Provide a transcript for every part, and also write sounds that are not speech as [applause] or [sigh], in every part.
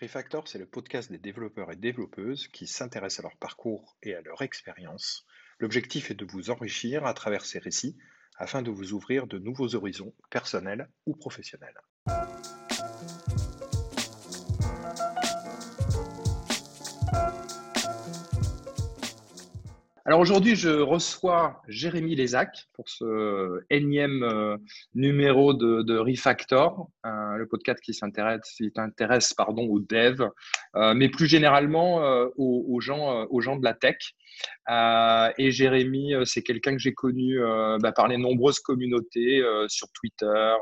Refactor, c'est le podcast des développeurs et développeuses qui s'intéressent à leur parcours et à leur expérience. L'objectif est de vous enrichir à travers ces récits afin de vous ouvrir de nouveaux horizons personnels ou professionnels. Alors aujourd'hui, je reçois Jérémy Lézac pour ce énième euh, numéro de, Refactor, euh, le podcast qui s'intéresse, pardon, aux devs, euh, mais plus généralement aux, gens, aux gens de la tech. et Jérémy, c'est quelqu'un que j'ai connu bah, par les nombreuses communautés sur Twitter,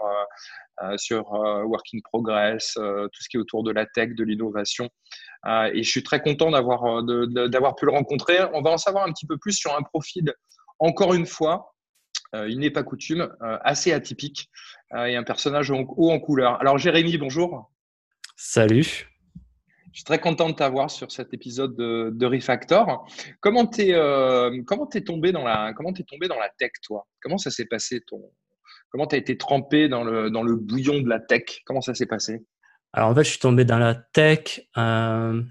sur Work in Progress, tout ce qui est autour de la tech, de l'innovation. Euh, et je suis très content d'avoir euh, d'avoir pu le rencontrer. On va en savoir un petit peu plus sur un profil, encore une fois, euh, il n'est pas coutume, assez atypique et un personnage haut en couleur. Alors Jérémy, bonjour. Salut. Je suis très content de t'avoir sur cet épisode de, de Refactor. Comment t'es comment es tombé dans la comment es tombé dans la tech toi? Comment ça s'est passé ton comment t'as été trempé dans le bouillon de la tech? Comment ça s'est passé? Alors en fait, je suis tombé dans la tech. Euh,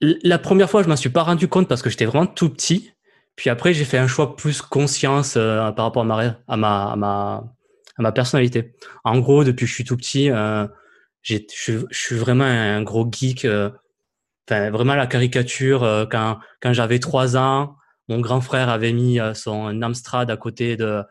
la première fois, je ne m'en suis pas rendu compte parce que j'étais vraiment tout petit. Puis après, j'ai fait un choix plus conscience euh, par rapport à ma, personnalité. En gros, depuis que je suis tout petit, euh, je, suis vraiment un gros geek. Enfin, vraiment la caricature. quand quand j'avais trois ans, mon grand frère avait mis son Amstrad à côté de,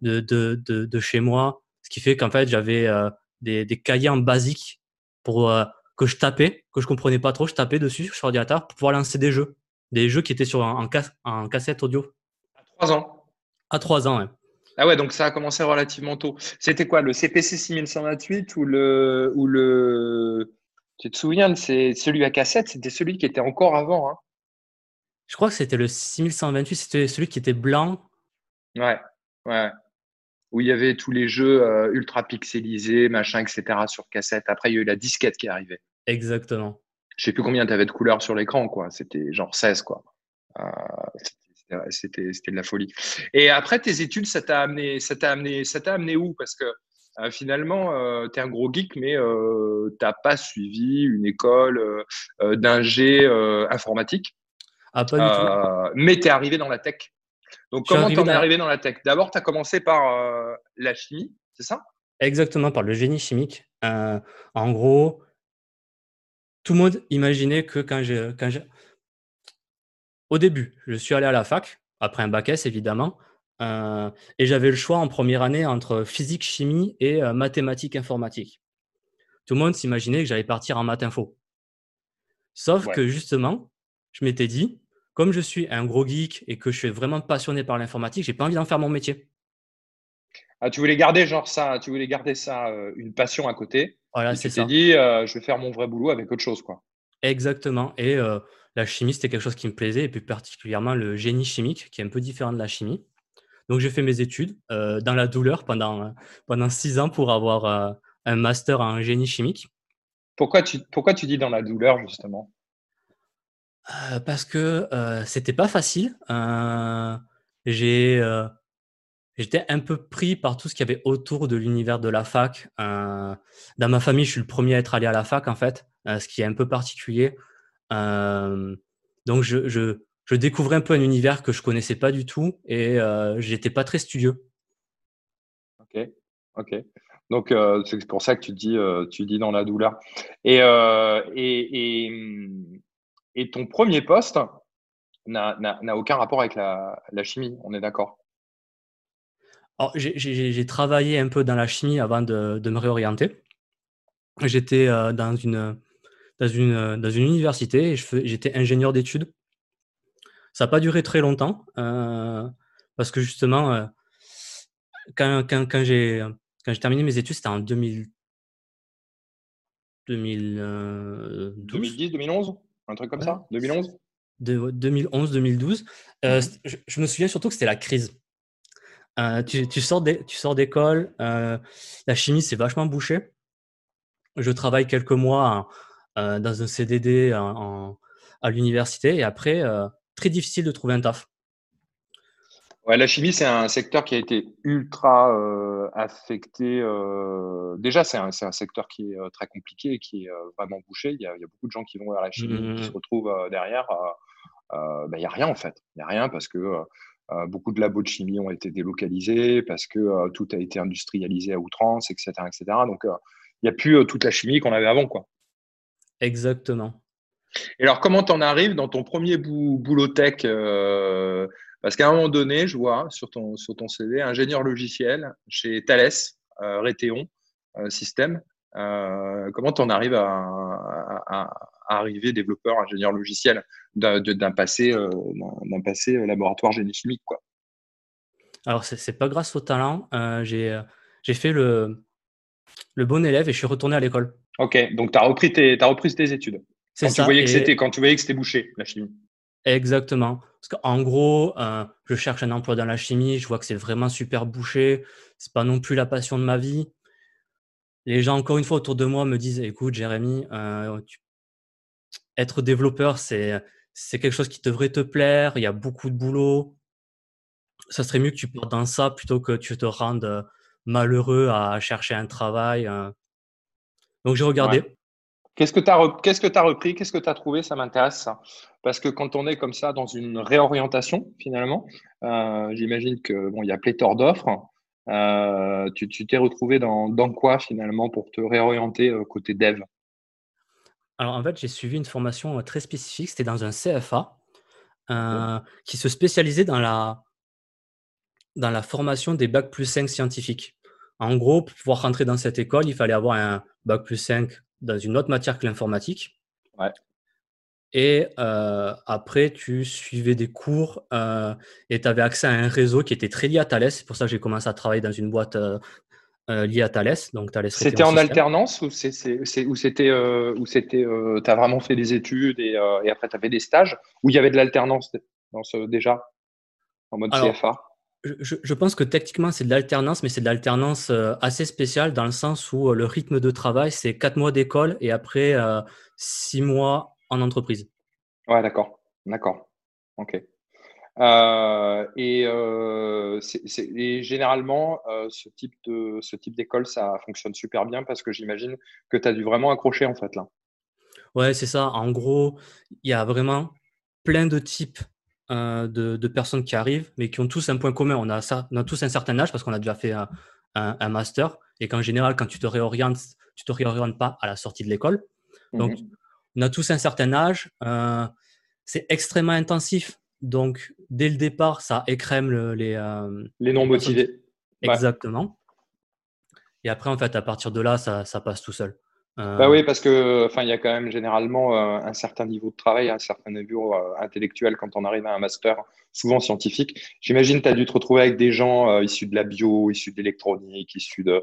de, de, de chez moi. Ce qui fait qu'en fait, j'avais euh, des, cahiers en basique pour, euh, que je tapais, que je comprenais pas trop. Je tapais dessus sur l'ordinateur pour pouvoir lancer des jeux. Des jeux qui étaient sur un, en, cassette audio. À trois ans À trois ans, ouais. Ah ouais, donc ça a commencé relativement tôt. C'était quoi, le CPC 6128 ou le, ou le... Tu te souviens, c'est celui à cassette, c'était celui qui était encore avant. Hein je crois que c'était le 6128, c'était celui qui était blanc. Ouais, ouais où il y avait tous les jeux euh, ultra pixelisés, machin, etc. sur cassette. Après, il y a eu la disquette qui est arrivée. Exactement. Je sais plus combien tu avais de couleurs sur l'écran, quoi. C'était genre 16, quoi. Euh, c'était de la folie. Et après tes études, ça t'a amené, ça t'a amené, ça t'a amené où? Parce que euh, finalement, tu es un gros geek, mais tu n'as pas suivi une école d'ingé informatique. Ah, pas du tout. Mais tu es arrivé dans la tech. Donc, comment t'en es arrivé dans la tech? D'abord, tu as commencé par euh, la chimie, c'est ça? Exactement, par le génie chimique. Euh, en gros, tout le monde imaginait que quand j'ai. Quand Au début, je suis allé à la fac, après un bac S évidemment, euh, et j'avais le choix en première année entre physique, chimie et mathématiques, informatique. Tout le monde s'imaginait que j'allais partir en maths info. Sauf que justement, je m'étais dit, comme je suis un gros geek et que je suis vraiment passionné par l'informatique, j'ai pas envie d'en faire mon métier. Ah, tu voulais garder genre ça, tu voulais garder ça, euh, une passion à côté. Voilà, c'est ça. Tu t'es dit, euh, je vais faire mon vrai boulot avec autre chose, quoi. Exactement. Et euh, la chimie, c'était quelque chose qui me plaisait, et plus particulièrement le génie chimique, qui est un peu différent de la chimie. Donc, j'ai fait mes études dans la douleur pendant, pendant six ans pour avoir un master en génie chimique. Pourquoi tu, pourquoi tu dis dans la douleur, justement? Euh, parce que euh, c'était pas facile. Euh, j'ai, j'étais un peu pris par tout ce qu'il y avait autour de l'univers de la fac. dans ma famille, je suis le premier à être allé à la fac, en fait, ce qui est un peu particulier. donc, je, découvrais un peu un univers que je connaissais pas du tout et j'étais pas très studieux. Ok, ok. Donc, c'est pour ça que tu dis, tu dis dans la douleur. Et, et, et hum, et ton premier poste n'a aucun rapport avec la, chimie, on est d'accord? J'ai travaillé un peu dans la chimie avant de, me réorienter. J'étais euh, dans, une, dans, une, dans une université et j'étais ingénieur d'études. Ça n'a pas duré très longtemps euh, parce que justement, euh, quand, quand, quand j'ai terminé mes études, c'était en 2000, 2012. 2010, 2011 un truc comme ça 2011 2011-2012. Euh, mmh je, me souviens surtout que c'était la crise. Euh, tu, tu, sors d'école, euh, la chimie c'est vachement bouché. Je travaille quelques mois dans un CDD à l'université et après, très difficile de trouver un taf. Ouais, la chimie, c'est un secteur qui a été ultra euh, affecté. Euh, déjà, c'est un, un, secteur qui est euh, très compliqué et qui est vraiment bouché. Il y, a, il y, a, beaucoup de gens qui vont vers la chimie, qui se mmh. retrouvent derrière. Ben, il n'y a rien, en fait. Il n'y a rien parce que beaucoup de labos de chimie ont été délocalisés, parce que tout a été industrialisé à outrance, etc. etc. Donc, il n'y a plus toute la chimie qu'on avait avant. Quoi. Exactement. Et alors, comment tu en arrives dans ton premier boulot tech parce qu'à un moment donné, je vois sur ton, sur ton CV, ingénieur logiciel chez Thales, euh, euh, Système. Euh, comment tu en arrives à, arriver développeur, ingénieur logiciel d'un passé, d'un passé laboratoire génie chimique quoi? Alors, ce n'est pas grâce au talent. J'ai fait le, le bon élève et je suis retourné à l'école. Ok, donc tu as, repris tes, as repris tes études. C'est ça. Tu voyais que quand tu voyais que c'était bouché, la chimie. Exactement. Parce qu'en gros, euh, je cherche un emploi dans la chimie, je vois que c'est vraiment super bouché, c'est pas non plus la passion de ma vie. Les gens, encore une fois, autour de moi me disent Écoute, Jérémy, euh, être développeur, c'est, quelque chose qui devrait te plaire, il y a beaucoup de boulot. Ça serait mieux que tu partes dans ça plutôt que tu te rendes euh, malheureux à chercher un travail. Donc j'ai regardé. Qu'est-ce que tu as, qu'est-ce que as repris Qu'est-ce que tu as trouvé? Ça m'intéresse. Parce que quand on est comme ça dans une réorientation, finalement, euh, j'imagine que bon, il y a pléthore d'offres. Euh, tu, t'es retrouvé dans, dans, quoi finalement pour te réorienter euh, côté dev? Alors en fait, j'ai suivi une formation très spécifique. C'était dans un CFA qui se spécialisait dans la, dans la formation des bacs plus 5 scientifiques. En gros, pour pouvoir rentrer dans cette école, il fallait avoir un bac plus 5 dans une autre matière que l'informatique. Ouais. Et euh, après, tu suivais des cours euh, et tu avais accès à un réseau qui était très lié à Thales. C'est pour ça que j'ai commencé à travailler dans une boîte euh, liée à Thales. Donc Thales c'était en alternance ou c'était ou c'était tu as vraiment fait des études et, et après tu avais des stages ou il y avait de l'alternance dans ce, déjà en mode CFA je, pense que techniquement, c'est de l'alternance, mais c'est de l'alternance euh, assez spéciale dans le sens où euh, le rythme de travail, c'est quatre mois d'école et après euh, six mois en entreprise. Ouais, d'accord. D'accord. OK. et, généralement, ce type de ce type d'école, ça fonctionne super bien parce que j'imagine que tu as dû vraiment accrocher en fait là. Ouais, c'est ça. En gros, il y a vraiment plein de types euh, de, personnes qui arrivent, mais qui ont tous un point commun. On a, ça, on a tous un certain âge parce qu'on a déjà fait un, master et qu'en général, quand tu te réorientes, tu te réorientes pas à la sortie de l'école. Donc, mhm. on a tous un certain âge. Euh, c'est extrêmement intensif. Donc, dès le départ, ça écrème les, euh, les non motivés. Exactement. Et après, en fait, à partir de là, ça, ça passe tout seul. Euh, bah oui, parce que enfin, il y a quand même généralement euh, un certain niveau de travail, un certain niveau euh, intellectuel quand on arrive à un master, souvent scientifique. J'imagine que tu as dû te retrouver avec des gens issus de la bio, issus de l'électronique, issus de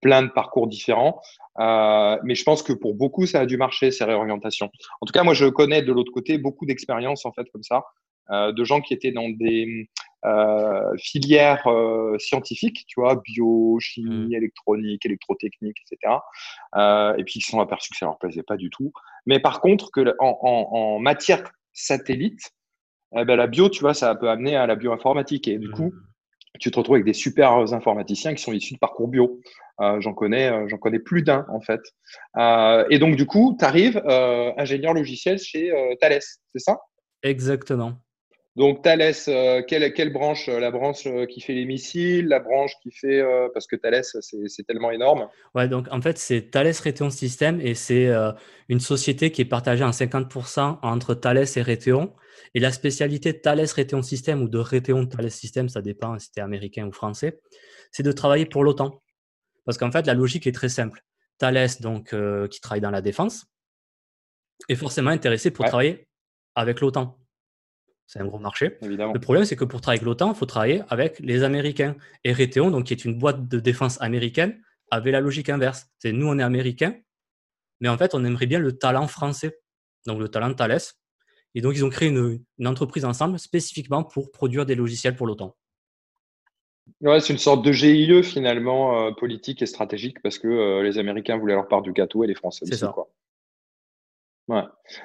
plein de parcours différents. mais je pense que pour beaucoup, ça a dû marcher, ces réorientations. En tout cas, moi, je connais de l'autre côté beaucoup d'expériences en fait comme ça, de gens qui étaient dans des euh, filières euh, scientifiques, tu vois, bio, chimie, mmh. électronique, électrotechnique, etc. Euh, et puis ils se sont aperçus que ça leur plaisait pas du tout. Mais par contre, que en, en, matière satellite, eh ben, la bio, tu vois, ça peut amener à la bioinformatique. Et du coup, mmh. tu te retrouves avec des super informaticiens qui sont issus de parcours bio. Euh, j'en connais, j'en connais plus d'un en fait. Et donc du coup, tu arrives ingénieur logiciel chez Thales, c'est ça? Exactement. Donc Thales, euh, quelle, quelle, branche La branche euh, qui fait les missiles, la branche qui fait euh, parce que Thales c'est tellement énorme. Ouais, donc en fait c'est Thales Raytheon System et c'est une société qui est partagée en 50% entre Thales et Raytheon. Et la spécialité de Thales Raytheon System ou de Raytheon Thales System, ça dépend si c'était américain ou français, c'est de travailler pour l'OTAN. Parce qu'en fait la logique est très simple. Thales donc qui travaille dans la défense est forcément intéressé pour travailler avec l'OTAN c'est un gros marché. Le problème, c'est que pour travailler avec l'OTAN, il faut travailler avec les Américains. Et donc, qui est une boîte de défense américaine, avait la logique inverse. C'est nous, on est américains, mais en fait, on aimerait bien le talent français, donc le talent Thales. Et donc, ils ont créé une, entreprise ensemble spécifiquement pour produire des logiciels pour l'OTAN. Ouais, c'est une sorte de GIE finalement euh, politique et stratégique parce que euh, les Américains voulaient leur part du gâteau et les Français aussi. Quoi. Ouais.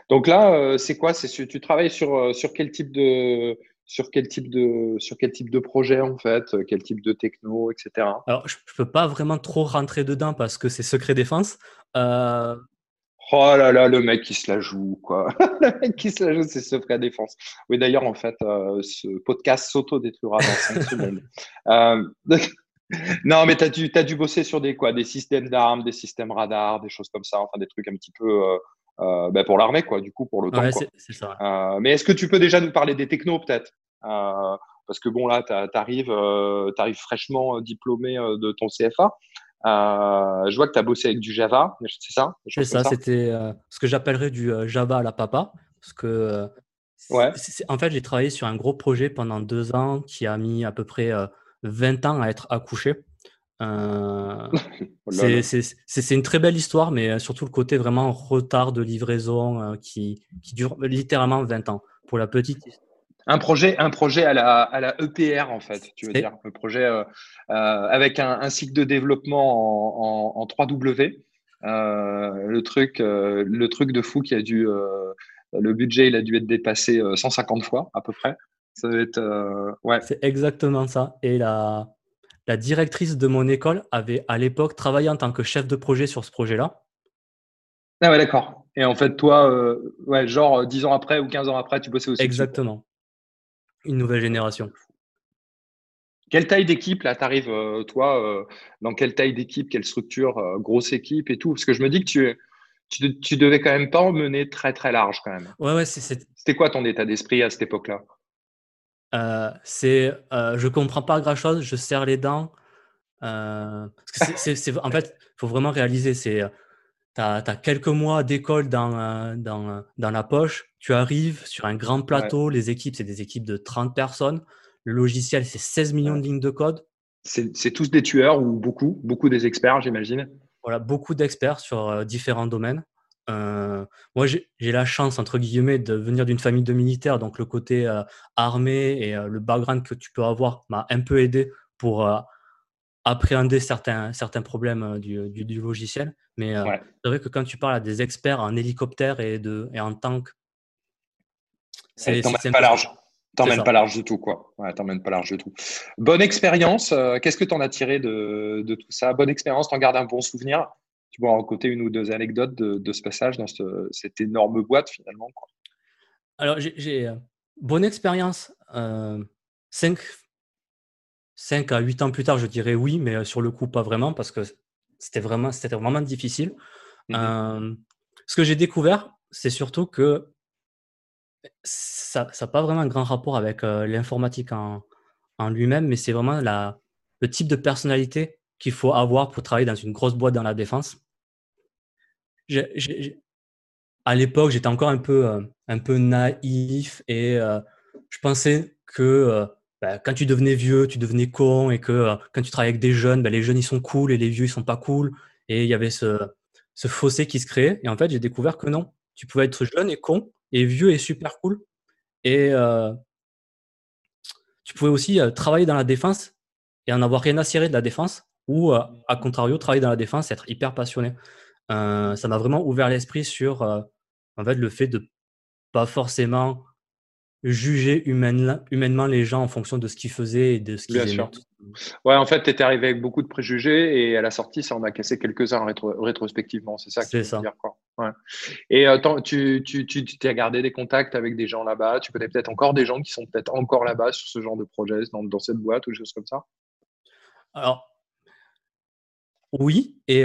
Donc là, euh, c'est quoi? C'est tu travailles sur, euh, sur quel type de sur quel type de sur quel type de projet en fait, quel type de techno, etc. Alors, je, ne peux pas vraiment trop rentrer dedans parce que c'est secret défense. Euh, oh là là, le mec qui se la joue, quoi. [laughs] le mec qui se la joue, c'est secret défense. Oui, d'ailleurs, en fait, euh, ce podcast s'auto-détruira dans 5 [laughs] secondes. Euh, [laughs] non, mais tu as dû, as dû bosser sur des, quoi, des systèmes d'armes, des systèmes radars, des choses comme ça, enfin des trucs un petit peu euh, ben pour l'armée, quoi, du coup, pour le temps. Euh, mais est-ce que tu peux déjà nous parler des technos, peut-être? Euh, Parce que bon, là, tu arrives, arrives fraîchement diplômé de ton CFA. je vois que tu as bossé avec du Java, c'est ça? C'est ça, c'était ce que j'appellerais du Java à la papa. Parce que, ouais. en fait, j'ai travaillé sur un gros projet pendant deux ans qui a mis à peu près 20 ans à être accouché. Euh, [laughs] oh c'est une très belle histoire, mais euh, surtout le côté vraiment retard de livraison euh, qui, qui, dure littéralement 20 ans. Pour la petite un projet, un projet à la, à la EPR, en fait, tu veux dire, un projet euh, avec un, un, cycle de développement en, en, en 3W. le, truc, le truc de fou qui a dû. le budget, il a dû être dépassé 150 fois, à peu près. Ça va être. ouais. C'est exactement ça. Et la, la directrice de mon école avait à l'époque travaillé en tant que chef de projet sur ce projet-là. Ah ouais, d'accord. Et en fait, toi, euh, ouais, genre 10 ans après ou 15 ans après, tu bossais aussi. Exactement. Une nouvelle génération. Quelle taille d'équipe, là, tu arrives, euh, toi, euh, dans quelle taille d'équipe, quelle structure, grosse équipe et tout? Parce que je me dis que tu, tu, tu devais quand même pas en mener très, très large quand même. Ouais, ouais, C'était quoi ton état d'esprit à cette époque-là? Euh, c'est euh, je comprends pas grand chose, je serre les dents. Euh, c'est, en fait, il faut vraiment réaliser, c'est tu as, quelques mois d'école dans, dans, dans, la poche, tu arrives sur un grand plateau, les équipes, c'est des équipes de 30 personnes, le logiciel, c'est 16 millions de lignes de code. C'est, tous des tueurs ou beaucoup, beaucoup des experts, j'imagine. Voilà, beaucoup d'experts sur différents domaines. Euh, moi, j'ai la chance, entre guillemets, de venir d'une famille de militaires, donc le côté euh, armé et euh, le background que tu peux avoir m'a un peu aidé pour appréhender certains, certains problèmes du, du, logiciel. Mais c'est vrai que quand tu parles à des experts en hélicoptère et, de, et en tank, c'est pas large. T'emmènes pas large du tout, quoi. Ouais, t'emmènes pas large du tout. Bonne expérience. Qu'est-ce que tu en as tiré de, de tout ça? Bonne expérience, t'en gardes un bon souvenir? Tu vois, côté une ou deux anecdotes de, ce passage dans cette énorme boîte finalement. Quoi. Alors, j'ai euh, bonne expérience. 5, euh, à 8 ans plus tard, je dirais oui, mais euh, sur le coup, pas vraiment, parce que c'était vraiment, c'était vraiment difficile. Mmh ce que j'ai découvert, c'est surtout que ça n'a pas vraiment un grand rapport avec l'informatique en, en lui-même, mais c'est vraiment la, le type de personnalité qu'il faut avoir pour travailler dans une grosse boîte dans la défense. à l'époque, j'étais encore un peu, euh, un peu naïf et euh, je pensais que euh, bah, quand tu devenais vieux, tu devenais con et que quand tu travailles avec des jeunes, bah, les jeunes ils sont cool et les vieux ils sont pas cool. Et il y avait ce, ce fossé qui se créait. Et en fait, j'ai découvert que non, tu pouvais être jeune et con et vieux et super cool. Et tu pouvais aussi travailler dans la défense et en avoir rien à cirer de la défense ou euh, à contrario, travailler dans la défense, être hyper passionné. Euh, ça m'a vraiment ouvert l'esprit sur euh, en fait, le fait de pas forcément juger humainement les gens en fonction de ce qu'ils faisaient et de ce qu'ils aimaient. Ouais, en fait, tu étais arrivé avec beaucoup de préjugés et à la sortie, ça en a cassé quelques-uns rétrospectivement. C'est ça que tu veux dire. Quoi. Ouais. Et tu, tu, tu, tu as gardé des contacts avec des gens là-bas? Tu connais peut-être encore des gens qui sont peut-être encore là-bas sur ce genre de projet, dans, dans cette boîte ou des choses comme ça? Alors, oui, et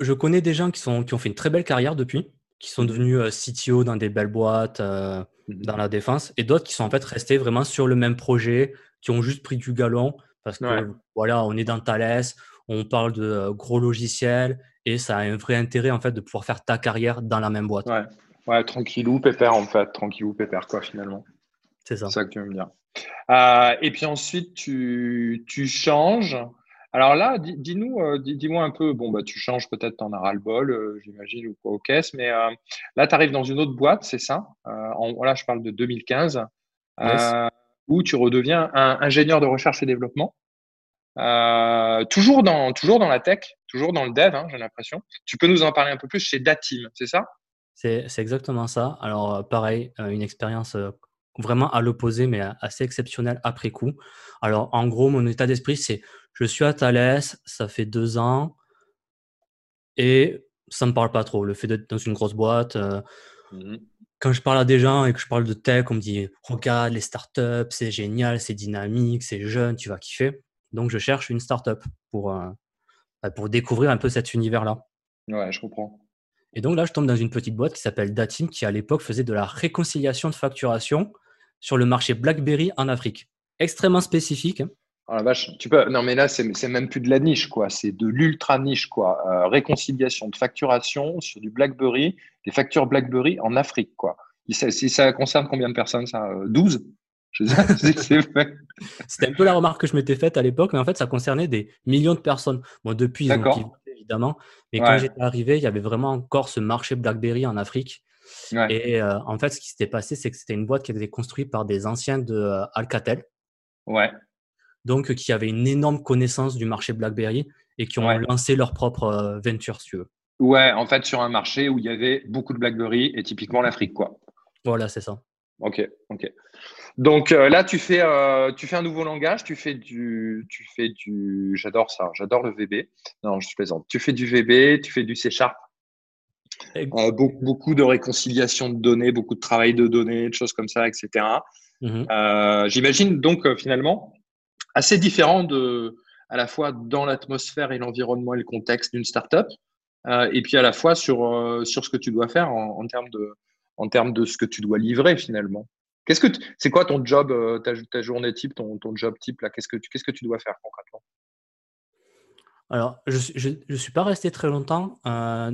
je connais des gens qui, sont, qui ont fait une très belle carrière depuis, qui sont mmh devenus CTO dans des belles boîtes, mmh dans la défense, et d'autres qui sont en fait restés vraiment sur le même projet, qui ont juste pris du galon, parce que voilà, on est dans Thales, on parle de gros logiciels, et ça a un vrai intérêt en fait de pouvoir faire ta carrière dans la même boîte. Ouais, ouais tranquillou, pépère en fait, tranquillou, pépère quoi finalement. C'est ça. C'est ça que tu veux me dire. et puis ensuite, tu, tu changes. Alors là, dis-nous, euh, dis-moi un peu, bon, bah, tu changes peut-être, ton as le bol euh, j'imagine, ou quoi au caisse, mais euh, là, tu arrives dans une autre boîte, c'est ça Là, je parle de 2015, où tu redeviens un ingénieur de recherche et développement. toujours, dans, toujours dans la tech, toujours dans le dev, hein, j'ai l'impression. Tu peux nous en parler un peu plus chez Datim, c'est ça? C'est, exactement ça. Alors, pareil, une expérience vraiment à l'opposé, mais assez exceptionnel après coup. Alors, en gros, mon état d'esprit, c'est je suis à Thales, ça fait deux ans, et ça me parle pas trop. Le fait d'être dans une grosse boîte, euh, mmh quand je parle à des gens et que je parle de tech, on me dit regarde les startups, c'est génial, c'est dynamique, c'est jeune, tu vas kiffer. Donc, je cherche une startup pour, euh, bah, pour découvrir un peu cet univers-là. Ouais, je comprends. Et donc là, je tombe dans une petite boîte qui s'appelle Datim, qui à l'époque faisait de la réconciliation de facturation sur le marché BlackBerry en Afrique. Extrêmement spécifique. Hein. Oh la vache, tu peux. Non, mais là, c'est même plus de la niche, quoi. C'est de l'ultra niche, quoi. Euh, réconciliation de facturation sur du BlackBerry, des factures BlackBerry en Afrique, quoi. Si ça concerne combien de personnes, ça 12 [laughs] C'était un peu la remarque que je m'étais faite à l'époque, mais en fait, ça concernait des millions de personnes. Bon, depuis, ils ont évidemment. Mais quand j'étais arrivé, il y avait vraiment encore ce marché BlackBerry en Afrique. Et euh, en fait, ce qui s'était passé, c'est que c'était une boîte qui avait été construite par des anciens de euh, Alcatel. Ouais. Donc, qui avaient une énorme connaissance du marché BlackBerry et qui ont lancé leur propre euh, venture, si tu veux. Ouais, en fait, sur un marché où il y avait beaucoup de BlackBerry et typiquement l'Afrique, quoi. Voilà, c'est ça. Ok, ok. Donc euh, là, tu fais, euh, tu fais un nouveau langage, tu fais du, tu fais du, j'adore ça, j'adore le VB. Non, je plaisante. Tu fais du VB, tu fais du C Sharp. Euh, beaucoup, beaucoup, de réconciliation de données, beaucoup de travail de données, de choses comme ça, etc. Mhm. J'imagine donc finalement assez différent de, à la fois dans l'atmosphère et l'environnement et le contexte d'une startup, et puis à la fois sur, sur ce que tu dois faire en, termes de, en termes de ce que tu dois livrer finalement. Qu'est-ce que c'est quoi ton job, euh, ta, journée type, ton, ton job type là? Qu'est-ce que tu qu'est-ce que tu dois faire concrètement? Alors, je ne suis pas resté très longtemps, euh,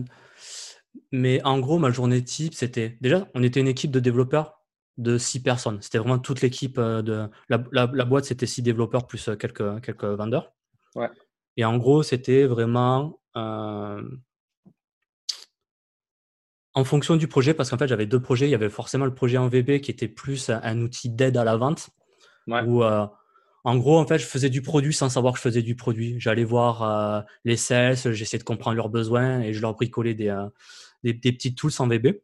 mais en gros, ma journée type, c'était déjà, on était une équipe de développeurs de six personnes. C'était vraiment toute l'équipe euh, de la, la, boîte, c'était six développeurs plus quelques quelques vendeurs. Ouais. Et en gros, c'était vraiment en fonction du projet, parce qu'en fait, j'avais deux projets. Il y avait forcément le projet en VB qui était plus un outil d'aide à la vente. Où, euh, en gros, en fait, je faisais du produit sans savoir que je faisais du produit. J'allais voir euh, les sales, j'essayais de comprendre leurs besoins et je leur bricolais des, euh, des, des, petits tools en VB.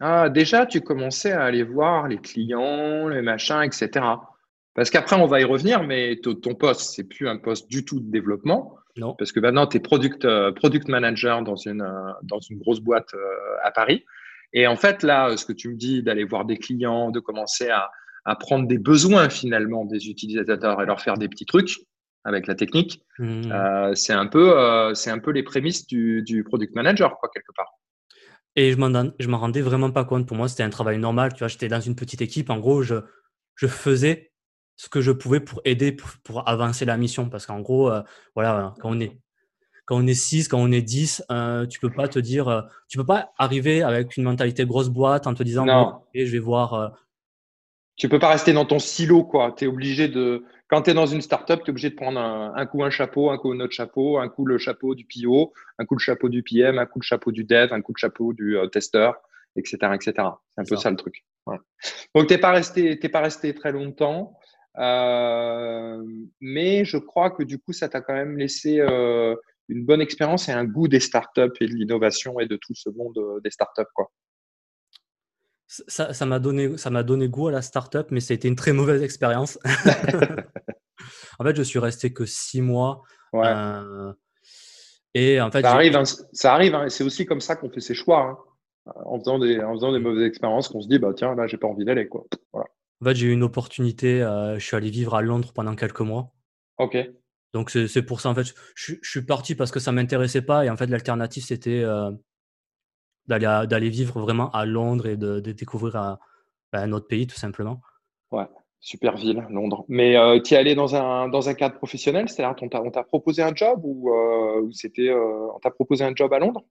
Ah, déjà, tu commençais à aller voir les clients, les machins, etc. Parce qu'après, on va y revenir, mais ton poste, c'est plus un poste du tout de développement. Non. Parce que maintenant, tu es product, euh, product manager dans une, euh, dans une grosse boîte euh, à Paris. Et en fait, là, ce que tu me dis d'aller voir des clients, de commencer à, à prendre des besoins finalement des utilisateurs et leur faire des petits trucs avec la technique, mmh. euh, c'est un, peu, euh, un peu les prémices du, du, product manager, quoi, quelque part. Et je m'en, je m'en rendais vraiment pas compte. Pour moi, c'était un travail normal. Tu vois, j'étais dans une petite équipe. En gros, je, je faisais ce que je pouvais pour aider pour, avancer la mission. Parce qu'en gros, euh, voilà, quand on est quand on est 6, quand on est 10, euh, tu peux pas te dire, euh, tu peux pas arriver avec une mentalité grosse boîte en te disant, non. je vais voir. Euh, tu peux pas rester dans ton silo, quoi. Tu es obligé de, quand tu es dans une startup, tu es obligé de prendre un, coup un chapeau, un coup un autre chapeau, un coup le chapeau du PO, un coup le chapeau du PM, un coup le chapeau du dev, un coup le chapeau du testeur, etc., etc. C'est un peu ça, le truc. Donc, t'es pas resté, t'es pas resté très longtemps. Euh, mais je crois que du coup, ça t'a quand même laissé euh, une bonne expérience et un goût des startups et de l'innovation et de tout ce monde euh, des startups. Quoi. Ça m'a donné, ça donné goût à la startup, mais ça a été une très mauvaise expérience. [laughs] en fait, je suis resté que six mois. Ouais. et en fait, ça arrive, hein, ça arrive. Hein, c'est aussi comme ça qu'on fait ses choix. Hein, en, faisant des, en faisant des mauvaises expériences, qu'on se dit, bah tiens, là, j'ai pas envie d'aller. Quoi. Voilà. En fait, j'ai eu une opportunité, euh, je suis allé vivre à Londres pendant quelques mois. OK. Donc c'est pour ça, en fait, je, suis parti parce que ça m'intéressait pas et en fait, l'alternative, c'était euh, d'aller vivre vraiment à Londres et de, découvrir un, bah, un, autre pays, tout simplement. Ouais, super ville, Londres. Mais euh, tu es allé dans un, dans un cadre professionnel, c'est-à-dire on t'a proposé un job ou, ou c'était on t'a proposé un job à Londres?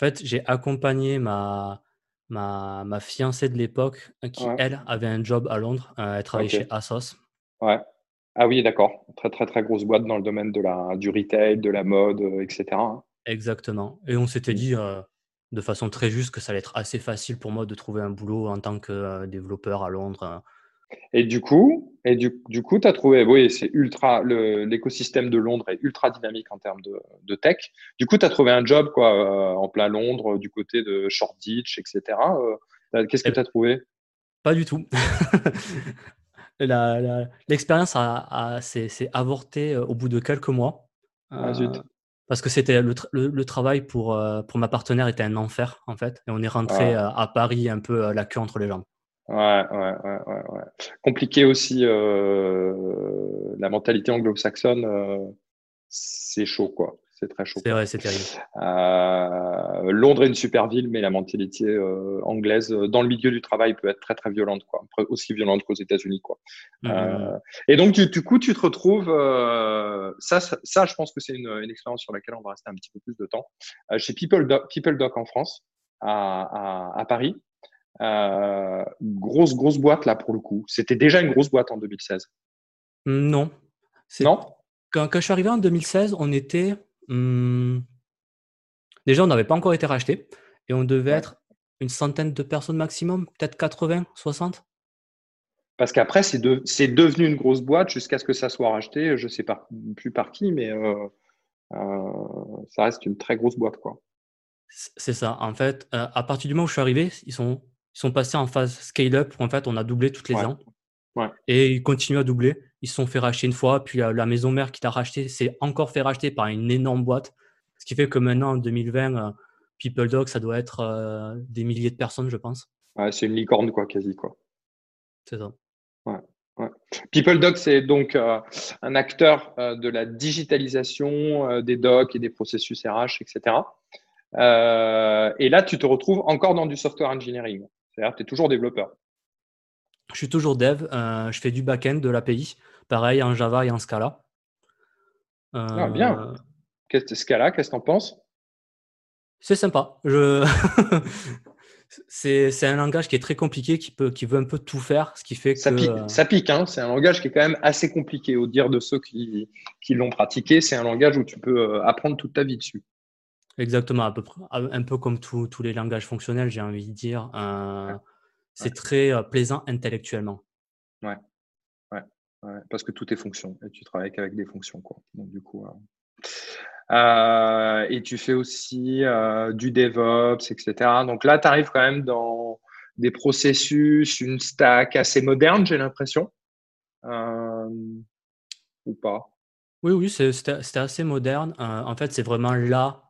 En fait, j'ai accompagné ma, ma, ma fiancée de l'époque, euh, qui, elle, avait un job à Londres. Euh, elle travaillait chez Asos. Ouais. Ah oui, d'accord. Très, très, très grosse boîte dans le domaine de la, du retail, de la mode, euh, etc. Hein. Exactement. Et on s'était mmh. dit de façon très juste que ça allait être assez facile pour moi de trouver un boulot en tant que développeur à Londres. Et du coup, et du, du coup, tu as trouvé, oui, c'est ultra, l'écosystème de Londres est ultra dynamique en termes de, de tech. Du coup, tu as trouvé un job quoi, euh, en plein Londres, du côté de Shoreditch, etc. Euh, Qu'est-ce que tu as trouvé? Pas du tout. [laughs] L'expérience s'est avortée au bout de quelques mois. Ah, parce que c'était le, travail pour, euh, pour ma partenaire était un enfer, en fait. Et on est rentré euh, à Paris un peu euh, la queue entre les jambes. Ouais, ouais, ouais, ouais. Compliqué aussi, la mentalité anglo-saxonne, c'est chaud, quoi. C'est très chaud. C'est vrai, c'est terrible. Euh, Londres est une super ville, mais la mentalité euh, anglaise euh, dans le milieu du travail peut être très très violente, quoi. Aussi violente qu'aux États-Unis, quoi. Mmh, mmh, mmh. et donc du, coup, tu te retrouves. Ça, ça, je pense que c'est une, expérience sur laquelle on va rester un petit peu plus de temps. chez People Doc, People Doc en France, à, à, Paris. grosse grosse boîte là pour le coup. C'était déjà une grosse boîte en 2016. Non. Non? Quand, quand, je suis arrivé en 2016, on était Mmh. Déjà, on n'avait pas encore été racheté et on devait être une centaine de personnes maximum, peut-être 80, 60. Parce qu'après, c'est devenu une grosse boîte jusqu'à ce que ça soit racheté. Je ne sais pas plus par qui, mais euh, euh, ça reste une très grosse boîte. quoi. C'est ça. En fait, euh, à partir du moment où je suis arrivé, ils sont, ils sont passés en phase scale-up. En fait, on a doublé toutes les ans. Et ils continuent à doubler. Ils se sont fait racheter une fois, puis la, maison mère qui t'a racheté s'est encore fait racheter par une énorme boîte. Ce qui fait que maintenant, en 2020, euh, People Dog, ça doit être euh, des milliers de personnes, je pense. Ouais, c'est une licorne, quoi, quasi, quoi. C'est ça. Ouais. Ouais. People Doc, c'est donc euh, un acteur de la digitalisation des docs et des processus RH, etc. et là, tu te retrouves encore dans du software engineering. C'est-à-dire que tu es toujours développeur. Je suis toujours dev. Euh, je fais du back-end de l'API. Pareil en Java et en Scala. ah, bien. Euh, Scala, qu'est-ce que tu en penses? C'est sympa. Je... [laughs] c'est un langage qui est très compliqué, qui, peut, qui veut un peu tout faire, ce qui fait que... Ça pique, ça pique hein c'est un langage qui est quand même assez compliqué. Au dire de ceux qui, qui l'ont pratiqué, c'est un langage où tu peux euh, apprendre toute ta vie dessus. Exactement, à peu près, un peu comme tous les langages fonctionnels, j'ai envie de dire. C'est très plaisant intellectuellement. Ouais. ouais. Parce que tout est fonction et tu travailles qu'avec des fonctions. Quoi. Donc, du coup. Euh, et tu fais aussi du DevOps, etc. Donc là, tu arrives quand même dans des processus, une stack assez moderne, j'ai l'impression. ou pas? Oui, oui, c'était assez moderne. en fait, c'est vraiment là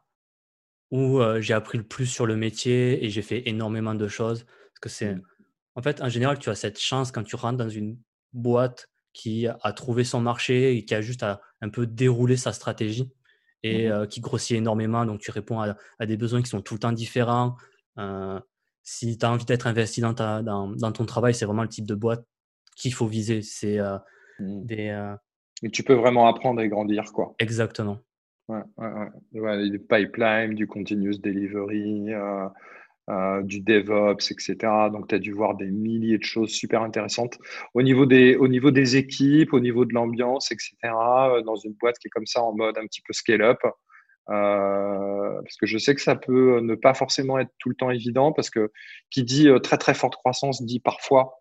où j'ai appris le plus sur le métier et j'ai fait énormément de choses. Parce que c'est. En fait, en général, tu as cette chance quand tu rentres dans une boîte qui a trouvé son marché et qui a juste à un peu déroulé sa stratégie et mmh euh, qui grossit énormément. Donc, tu réponds à, des besoins qui sont tout le temps différents. Euh, si tu as envie d'être investi dans, dans, ton travail, c'est vraiment le type de boîte qu'il faut viser. C'est euh, mmh. des. Et tu peux vraiment apprendre et grandir, quoi. Exactement. Ouais, ouais, ouais. du pipeline, du continuous delivery, euh, du DevOps, etc. Donc, tu as dû voir des milliers de choses super intéressantes au niveau des, équipes, au niveau de l'ambiance, etc. Euh, dans une boîte qui est comme ça en mode un petit peu scale-up. Euh, parce que je sais que ça peut ne pas forcément être tout le temps évident, parce que qui dit très très forte croissance dit parfois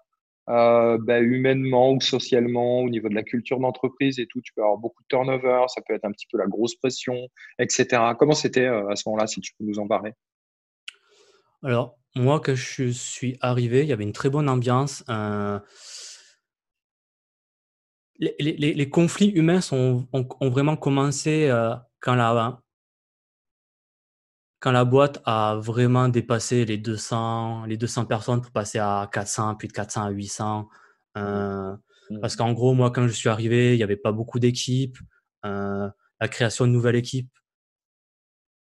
bah, humainement ou socialement, au niveau de la culture d'entreprise et tout, tu peux avoir beaucoup de turnover, ça peut être un petit peu la grosse pression, etc. Comment c'était à ce moment-là, si tu peux nous en parler? Alors, moi, quand je suis arrivé, il y avait une très bonne ambiance. Euh les conflits humains ont vraiment commencé, euh, quand la quand la boîte a vraiment dépassé les 200 les 200 personnes pour passer à 400, puis de 400 à 800. Mmh. Euh, mmh. parce qu'en gros, moi, quand je suis arrivé, il n'y avait pas beaucoup d'équipes. la création de nouvelles équipes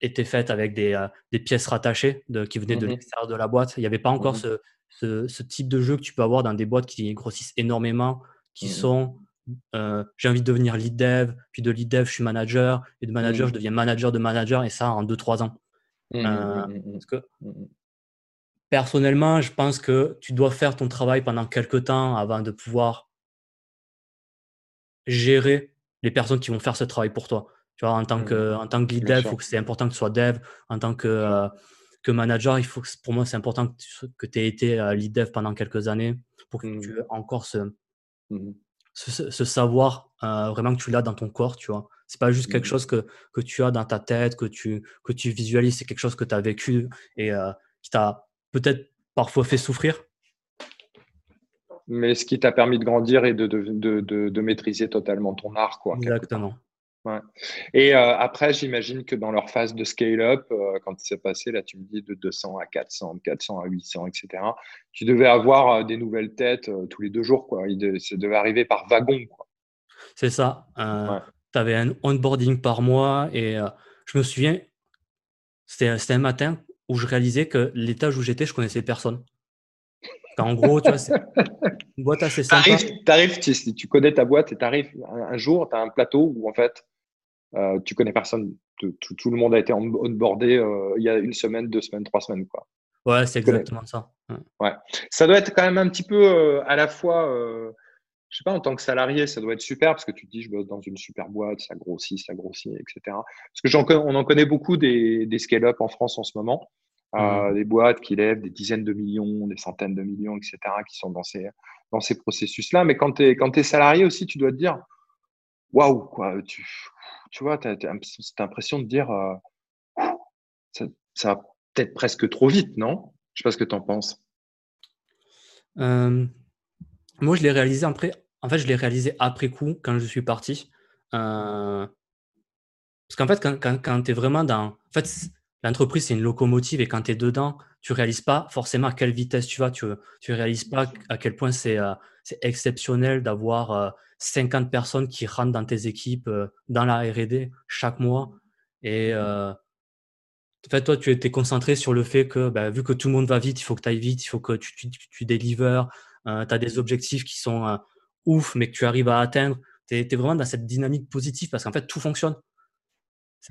était faite avec des, euh, des pièces rattachées de, qui venaient de mmh l'extérieur de la boîte. Il n'y avait pas encore mmh ce, ce, type de jeu que tu peux avoir dans des boîtes qui grossissent énormément, qui mmh sont euh, j'ai envie de devenir lead dev, puis de lead dev, je suis manager, et de manager, je deviens manager de manager, et ça en 2-3 ans. Euh, parce que, personnellement, je pense que tu dois faire ton travail pendant quelques temps avant de pouvoir gérer les personnes qui vont faire ce travail pour toi en tant que, mmh. en tant que lead dev, il faut que c'est important que tu sois dev. En tant que, euh, que manager, il faut que, pour moi, c'est important que tu, aies été euh, lead dev pendant quelques années pour que tu mmh. aies encore ce, mmh ce, savoir euh, vraiment que tu l'as dans ton corps, tu vois. C'est pas juste quelque chose que, que tu as dans ta tête, que tu, que tu visualises, c'est quelque chose que tu as vécu et qui t'a peut-être parfois fait souffrir. mais ce qui t'a permis de grandir et de, de, de, de, maîtriser totalement ton art. Quoi, Exactement. Ouais. Et euh, après, j'imagine que dans leur phase de scale-up, euh, quand c'est passé, là, tu me dis de 200 à 400, de 400 à 800, etc., tu devais avoir euh, des nouvelles têtes tous les deux jours. Quoi. Il ça devait arriver par wagon. C'est ça. Tu avais un onboarding par mois et je me souviens, c'était un matin où je réalisais que l'étage où j'étais, je connaissais personne. En gros, tu vois, c'est une boîte assez sympa. Tu arrives, tu, tu, connais ta boîte et tu arrives un, jour, tu as un plateau où en fait, euh, tu connais personne. Tout, tout, le monde a été onboardé euh, il y a une semaine, deux semaines, trois semaines. Quoi. Ouais, c'est exactement ça. Ouais. Ça doit être quand même un petit peu euh, à la fois, euh, je sais pas, en tant que salarié, ça doit être super parce que tu te dis, je bosse dans une super boîte, ça grossit, ça grossit, etc. Parce que on en connaît beaucoup des, des scale-up en France en ce moment. Euh, des boîtes qui lèvent des dizaines de millions, des centaines de millions, etc., qui sont dans ces, dans ces processus-là. Mais quand tu es, quand es salarié aussi, tu dois te dire, waouh, quoi, tu, tu vois, tu as, cette impression de dire, euh, ça, va peut-être presque trop vite, non? Je sais pas ce que tu en penses. Euh, moi, je l'ai réalisé après. En fait, je l'ai réalisé après coup, quand je suis parti. parce qu'en fait, quand, quand, quand tu es vraiment dans. En fait, l'entreprise, c'est une locomotive et quand tu es dedans, tu réalises pas forcément à quelle vitesse tu vas. Tu ne réalises pas à quel point c'est euh, exceptionnel d'avoir 50 euh, personnes qui rentrent dans tes équipes, euh, dans la RD chaque mois. Et en fait, toi, tu étais concentré sur le fait que, bah, vu que tout le monde va vite, il faut que tu ailles vite, il faut que tu, tu, tu délivres. tu as des objectifs qui sont ouf, mais que tu arrives à atteindre. Tu es, vraiment dans cette dynamique positive parce qu'en fait, tout fonctionne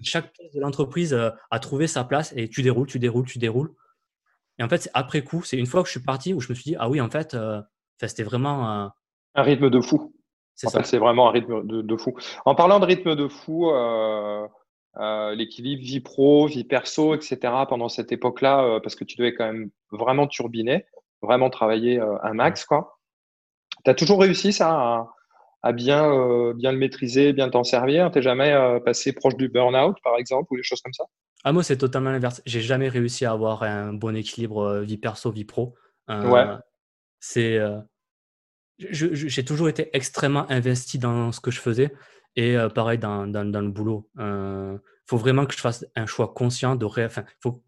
chaque pièce de l'entreprise a trouvé sa place et tu déroules, tu déroules, tu déroules. Et en fait, c'est après coup, c'est une fois que je suis parti où je me suis dit, ah oui, en fait, euh, c'était vraiment un... rythme de fou. C'est vraiment un rythme de, fou. En parlant de rythme de fou, euh, l'équilibre vie pro, vie perso, etc., pendant cette époque-là, parce que tu devais quand même vraiment turbiner, vraiment travailler un max, quoi. Tu as toujours réussi ça à bien, euh, bien le maîtriser, bien t'en servir T'es jamais euh, passé proche du burn-out, par exemple, ou des choses comme ça? Ah, Moi, c'est totalement l'inverse. J'ai jamais réussi à avoir un bon équilibre euh, vie perso, vie pro. ouais. C'est, j'ai toujours été extrêmement investi dans ce que je faisais et pareil dans, dans, dans, le boulot. Il faut vraiment que je fasse un choix conscient de enfin, faut...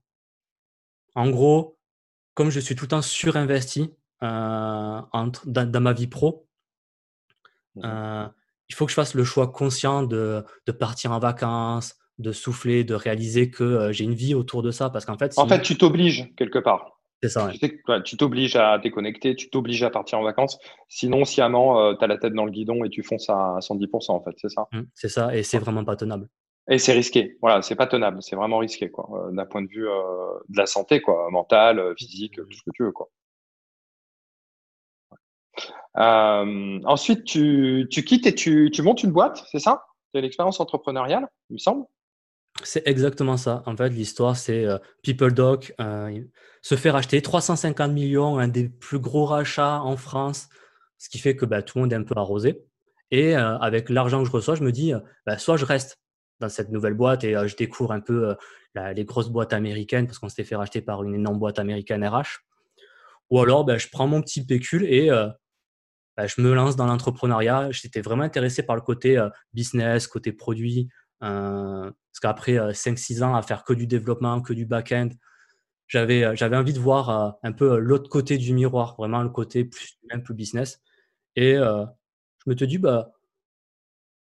En gros, comme je suis tout le temps surinvesti entre, dans, dans ma vie pro, euh, il faut que je fasse le choix conscient de, de partir en vacances, de souffler, de réaliser que euh, j'ai une vie autour de ça. Parce qu'en fait, en fait, tu t'obliges quelque part. C'est ça. Tu t'obliges à déconnecter, tu t'obliges à partir en vacances. Sinon, sciemment, euh, tu as la tête dans le guidon et tu fonces à 110%, en fait. C'est ça? Mmh, c'est ça. Et c'est vraiment pas tenable. Et c'est risqué. Voilà, c'est pas tenable. C'est vraiment risqué, quoi. D'un point de vue de la santé, quoi. Mentale, physique, tout ce que tu veux, quoi. Euh, ensuite, tu, tu, quittes et tu, tu montes une boîte, c'est ça? C'est l'expérience entrepreneuriale, il me semble C'est exactement ça. En fait, l'histoire, c'est euh, PeopleDoc euh, se faire acheter 350 millions, un des plus gros rachats en France, ce qui fait que bah, tout le monde est un peu arrosé. Et euh, avec l'argent que je reçois, je me dis, bah, soit je reste dans cette nouvelle boîte et je découvre un peu les grosses boîtes américaines parce qu'on s'était fait racheter par une énorme boîte américaine RH. Ou alors, bah, je prends mon petit pécule et bah, je me lance dans l'entrepreneuriat. J'étais vraiment intéressé par le côté euh, business, côté produit. Euh, parce qu'après 5-6 euh, ans à faire que du développement, que du back-end, j'avais, j'avais envie de voir un peu l'autre côté du miroir, vraiment le côté plus humain, plus business. Et je me suis dit, bah,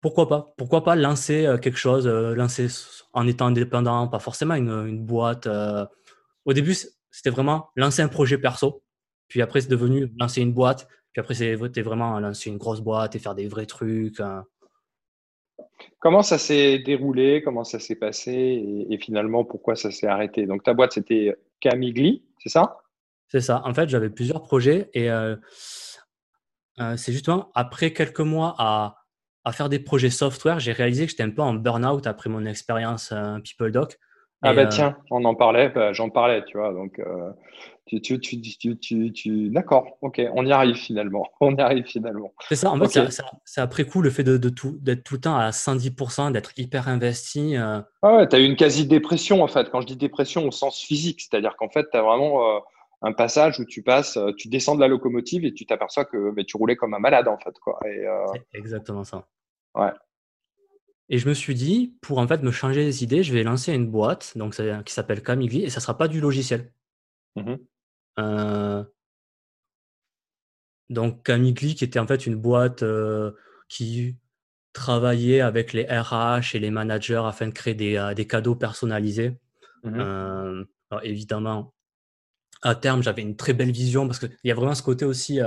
pourquoi pas? Pourquoi pas lancer quelque chose, lancer en étant indépendant, pas forcément une, une boîte. Au début, c'était vraiment lancer un projet perso. Puis après, c'est devenu lancer une boîte puis après, c'est vraiment lancer une grosse boîte et faire des vrais trucs. Hein. Comment ça s'est déroulé? Comment ça s'est passé? Et, finalement, pourquoi ça s'est arrêté? Donc, ta boîte, c'était Camigli, c'est ça? C'est ça. En fait, j'avais plusieurs projets et euh, euh, c'est justement après quelques mois à, à, faire des projets software, j'ai réalisé que j'étais un peu en burn-out après mon expérience euh, PeopleDoc. Ah bah tiens, on en parlait, bah, j'en parlais, tu vois. Donc, tu, tu, tu, tu, tu d'accord, ok, on y arrive finalement. [laughs] On y arrive finalement. C'est ça, en fait, c'est après coup le fait de, de tout, d'être tout le temps à 110%, d'être hyper investi. Euh... Ah ouais, tu as eu une quasi-dépression en fait. Quand je dis dépression au sens physique, c'est-à-dire qu'en fait, tu as vraiment. Euh, un passage où tu passes, tu descends de la locomotive et tu t'aperçois que tu roulais comme un malade en fait. Quoi. C'est exactement ça. Ouais. Et je me suis dit, pour en fait me changer les idées, je vais lancer une boîte donc, qui s'appelle Camigli et ça ne sera pas du logiciel. Mmh donc Camigli qui était en fait une boîte qui travaillait avec les RH et les managers afin de créer des, des cadeaux personnalisés. Mmh évidemment, à terme, j'avais une très belle vision parce qu'il y a vraiment ce côté aussi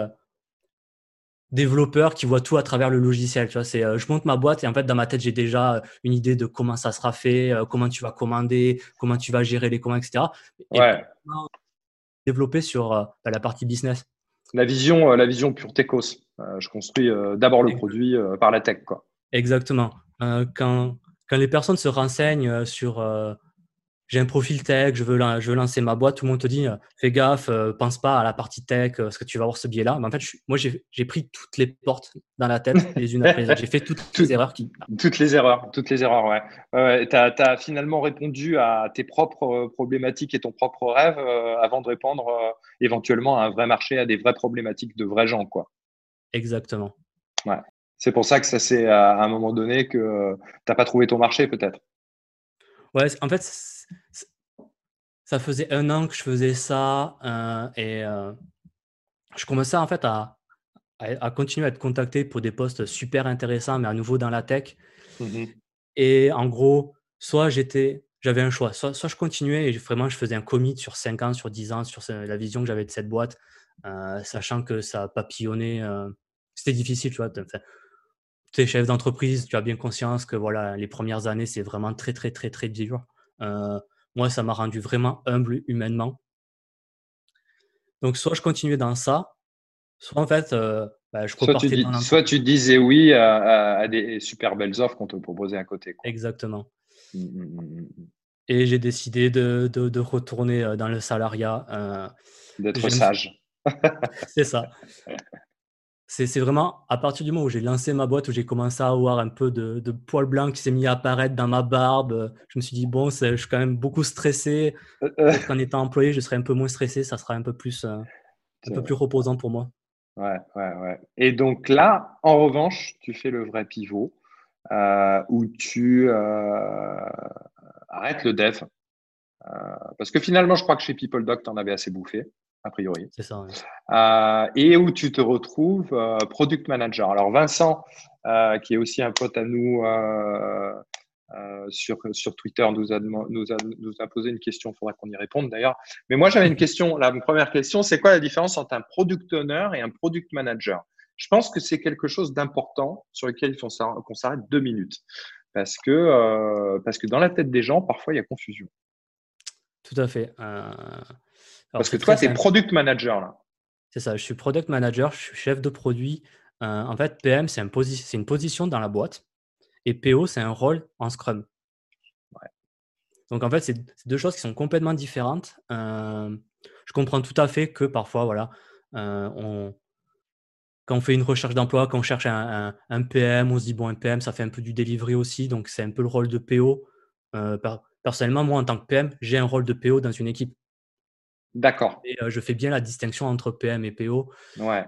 développeur qui voit tout à travers le logiciel. Tu vois, c'est, je monte ma boîte et en fait, dans ma tête, j'ai déjà une idée de comment ça sera fait, comment tu vas commander, comment tu vas gérer les commandes, etc. Ouais. Développer sur bah, la partie business. La vision, la vision pure techos. je construis d'abord le produit par la tech. Quoi. Exactement. quand, quand les personnes se renseignent sur j'ai un profil tech, je veux, je veux lancer ma boîte, tout le monde te dit fais gaffe, pense pas à la partie tech, parce que tu vas avoir ce biais-là. Mais en fait, moi, j'ai pris toutes les portes dans la tête, les unes après les autres. J'ai fait toutes, [laughs] les erreurs qui. Toutes les erreurs, toutes les erreurs, ouais. ouais, tu as, finalement répondu à tes propres problématiques et ton propre rêve avant de répondre éventuellement à un vrai marché, à des vraies problématiques de vrais gens, quoi. Exactement. Ouais. C'est pour ça que ça c'est à un moment donné que tu n'as pas trouvé ton marché, peut-être. Ouais, en fait, ça faisait un an que je faisais ça euh, et euh, je commençais en fait à, à, continuer à être contacté pour des postes super intéressants, mais à nouveau dans la tech. Mmh et en gros, soit j'étais, j'avais un choix, soit, soit, je continuais et vraiment je faisais un commit sur 5 ans, sur 10 ans, sur la vision que j'avais de cette boîte, euh, sachant que ça papillonnait. C'était difficile, tu vois. Tu es chef d'entreprise, tu as bien conscience que voilà, les premières années, c'est vraiment très, très, très, très dur. Euh, moi, ça m'a rendu vraiment humble humainement. Donc, soit je continuais dans ça, soit en fait, euh, bah, je soit tu, soit tu disais oui à, des super belles offres qu'on te proposait à côté. Exactement. Mmh, mmh, mmh, Et j'ai décidé de, de, retourner euh, dans le salariat. D'être sage. [laughs] C'est ça. [laughs] c'est vraiment à partir du moment où j'ai lancé ma boîte, où j'ai commencé à avoir un peu de, de poil blanc qui s'est mis à apparaître dans ma barbe, je me suis dit, bon, je suis quand même beaucoup stressé. Euh, euh. Peut-être qu'en étant employé, je serai un peu moins stressé, ça sera un peu plus, euh, un peu plus reposant pour moi. Ouais, ouais, ouais. Et donc là, en revanche, tu fais le vrai pivot où tu arrêtes le dev. parce que finalement, je crois que chez PeopleDoc, tu en avais assez bouffé a priori. C'est ça. Euh, et où tu te retrouves euh, product manager. Alors Vincent, euh, qui est aussi un pote à nous sur, sur Twitter, nous a, nous, a, nous a posé une question. Il faudra qu'on y réponde d'ailleurs. Mais moi, j'avais une question. La première question, c'est quoi la différence entre un product owner et un product manager? Je pense que c'est quelque chose d'important sur lequel il faut qu'on s'arrête deux minutes. Parce que, parce que dans la tête des gens, parfois, il y a confusion. Tout à fait. Parce que toi, tu es product manager là. C'est ça, je suis product manager, je suis chef de produit. Euh, en fait, PM, c'est une position dans la boîte et PO, c'est un rôle en Scrum. Donc en fait, c'est deux choses qui sont complètement différentes. Euh, je comprends tout à fait que parfois, voilà, euh, on, quand on fait une recherche d'emploi, quand on cherche un, PM, on se dit, bon, un PM, ça fait un peu du delivery aussi, donc c'est un peu le rôle de PO. personnellement, moi, en tant que PM, j'ai un rôle de PO dans une équipe. D'accord. Et je fais bien la distinction entre PM et PO. Ouais.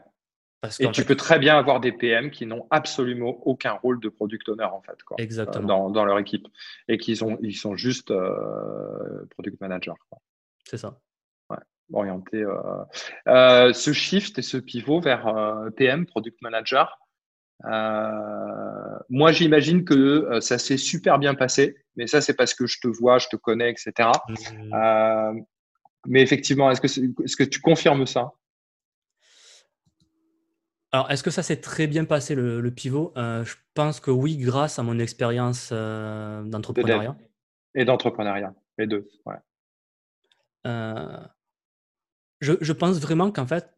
Parce et tu peux très bien avoir des PM qui n'ont absolument aucun rôle de product owner en fait, quoi, Exactement. Dans, leur équipe et qui sont, ils sont juste product manager. C'est ça. Ouais. Orienté. Euh, ce shift et ce pivot vers PM, product manager, moi, j'imagine que ça s'est super bien passé, mais ça, c'est parce que je te vois, je te connais, etc. Mais effectivement, est-ce que, est, que tu confirmes ça? Alors, est-ce que ça s'est très bien passé le, pivot? Euh, Je pense que oui, grâce à mon expérience euh, d'entrepreneuriat. Et d'entrepreneuriat, les deux, ouais. Euh, je, pense vraiment qu'en fait,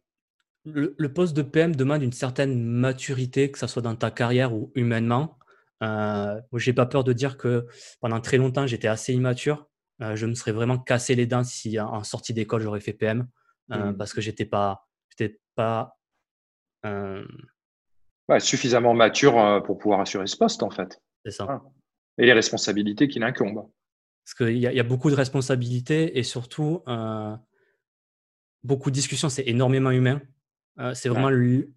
le, poste de PM demande une certaine maturité, que ce soit dans ta carrière ou humainement. Euh, j'ai pas peur de dire que pendant très longtemps, j'étais assez immature. Euh, je me serais vraiment cassé les dents si en sortie d'école j'aurais fait PM euh, mmh. parce que j'étais pas, j'étais pas euh, suffisamment mature pour pouvoir assurer ce poste en fait. C'est ça. Et les responsabilités qui l'incombent. Parce qu'il y, y, a beaucoup de responsabilités et surtout beaucoup de discussions, c'est énormément humain. Euh, c'est vraiment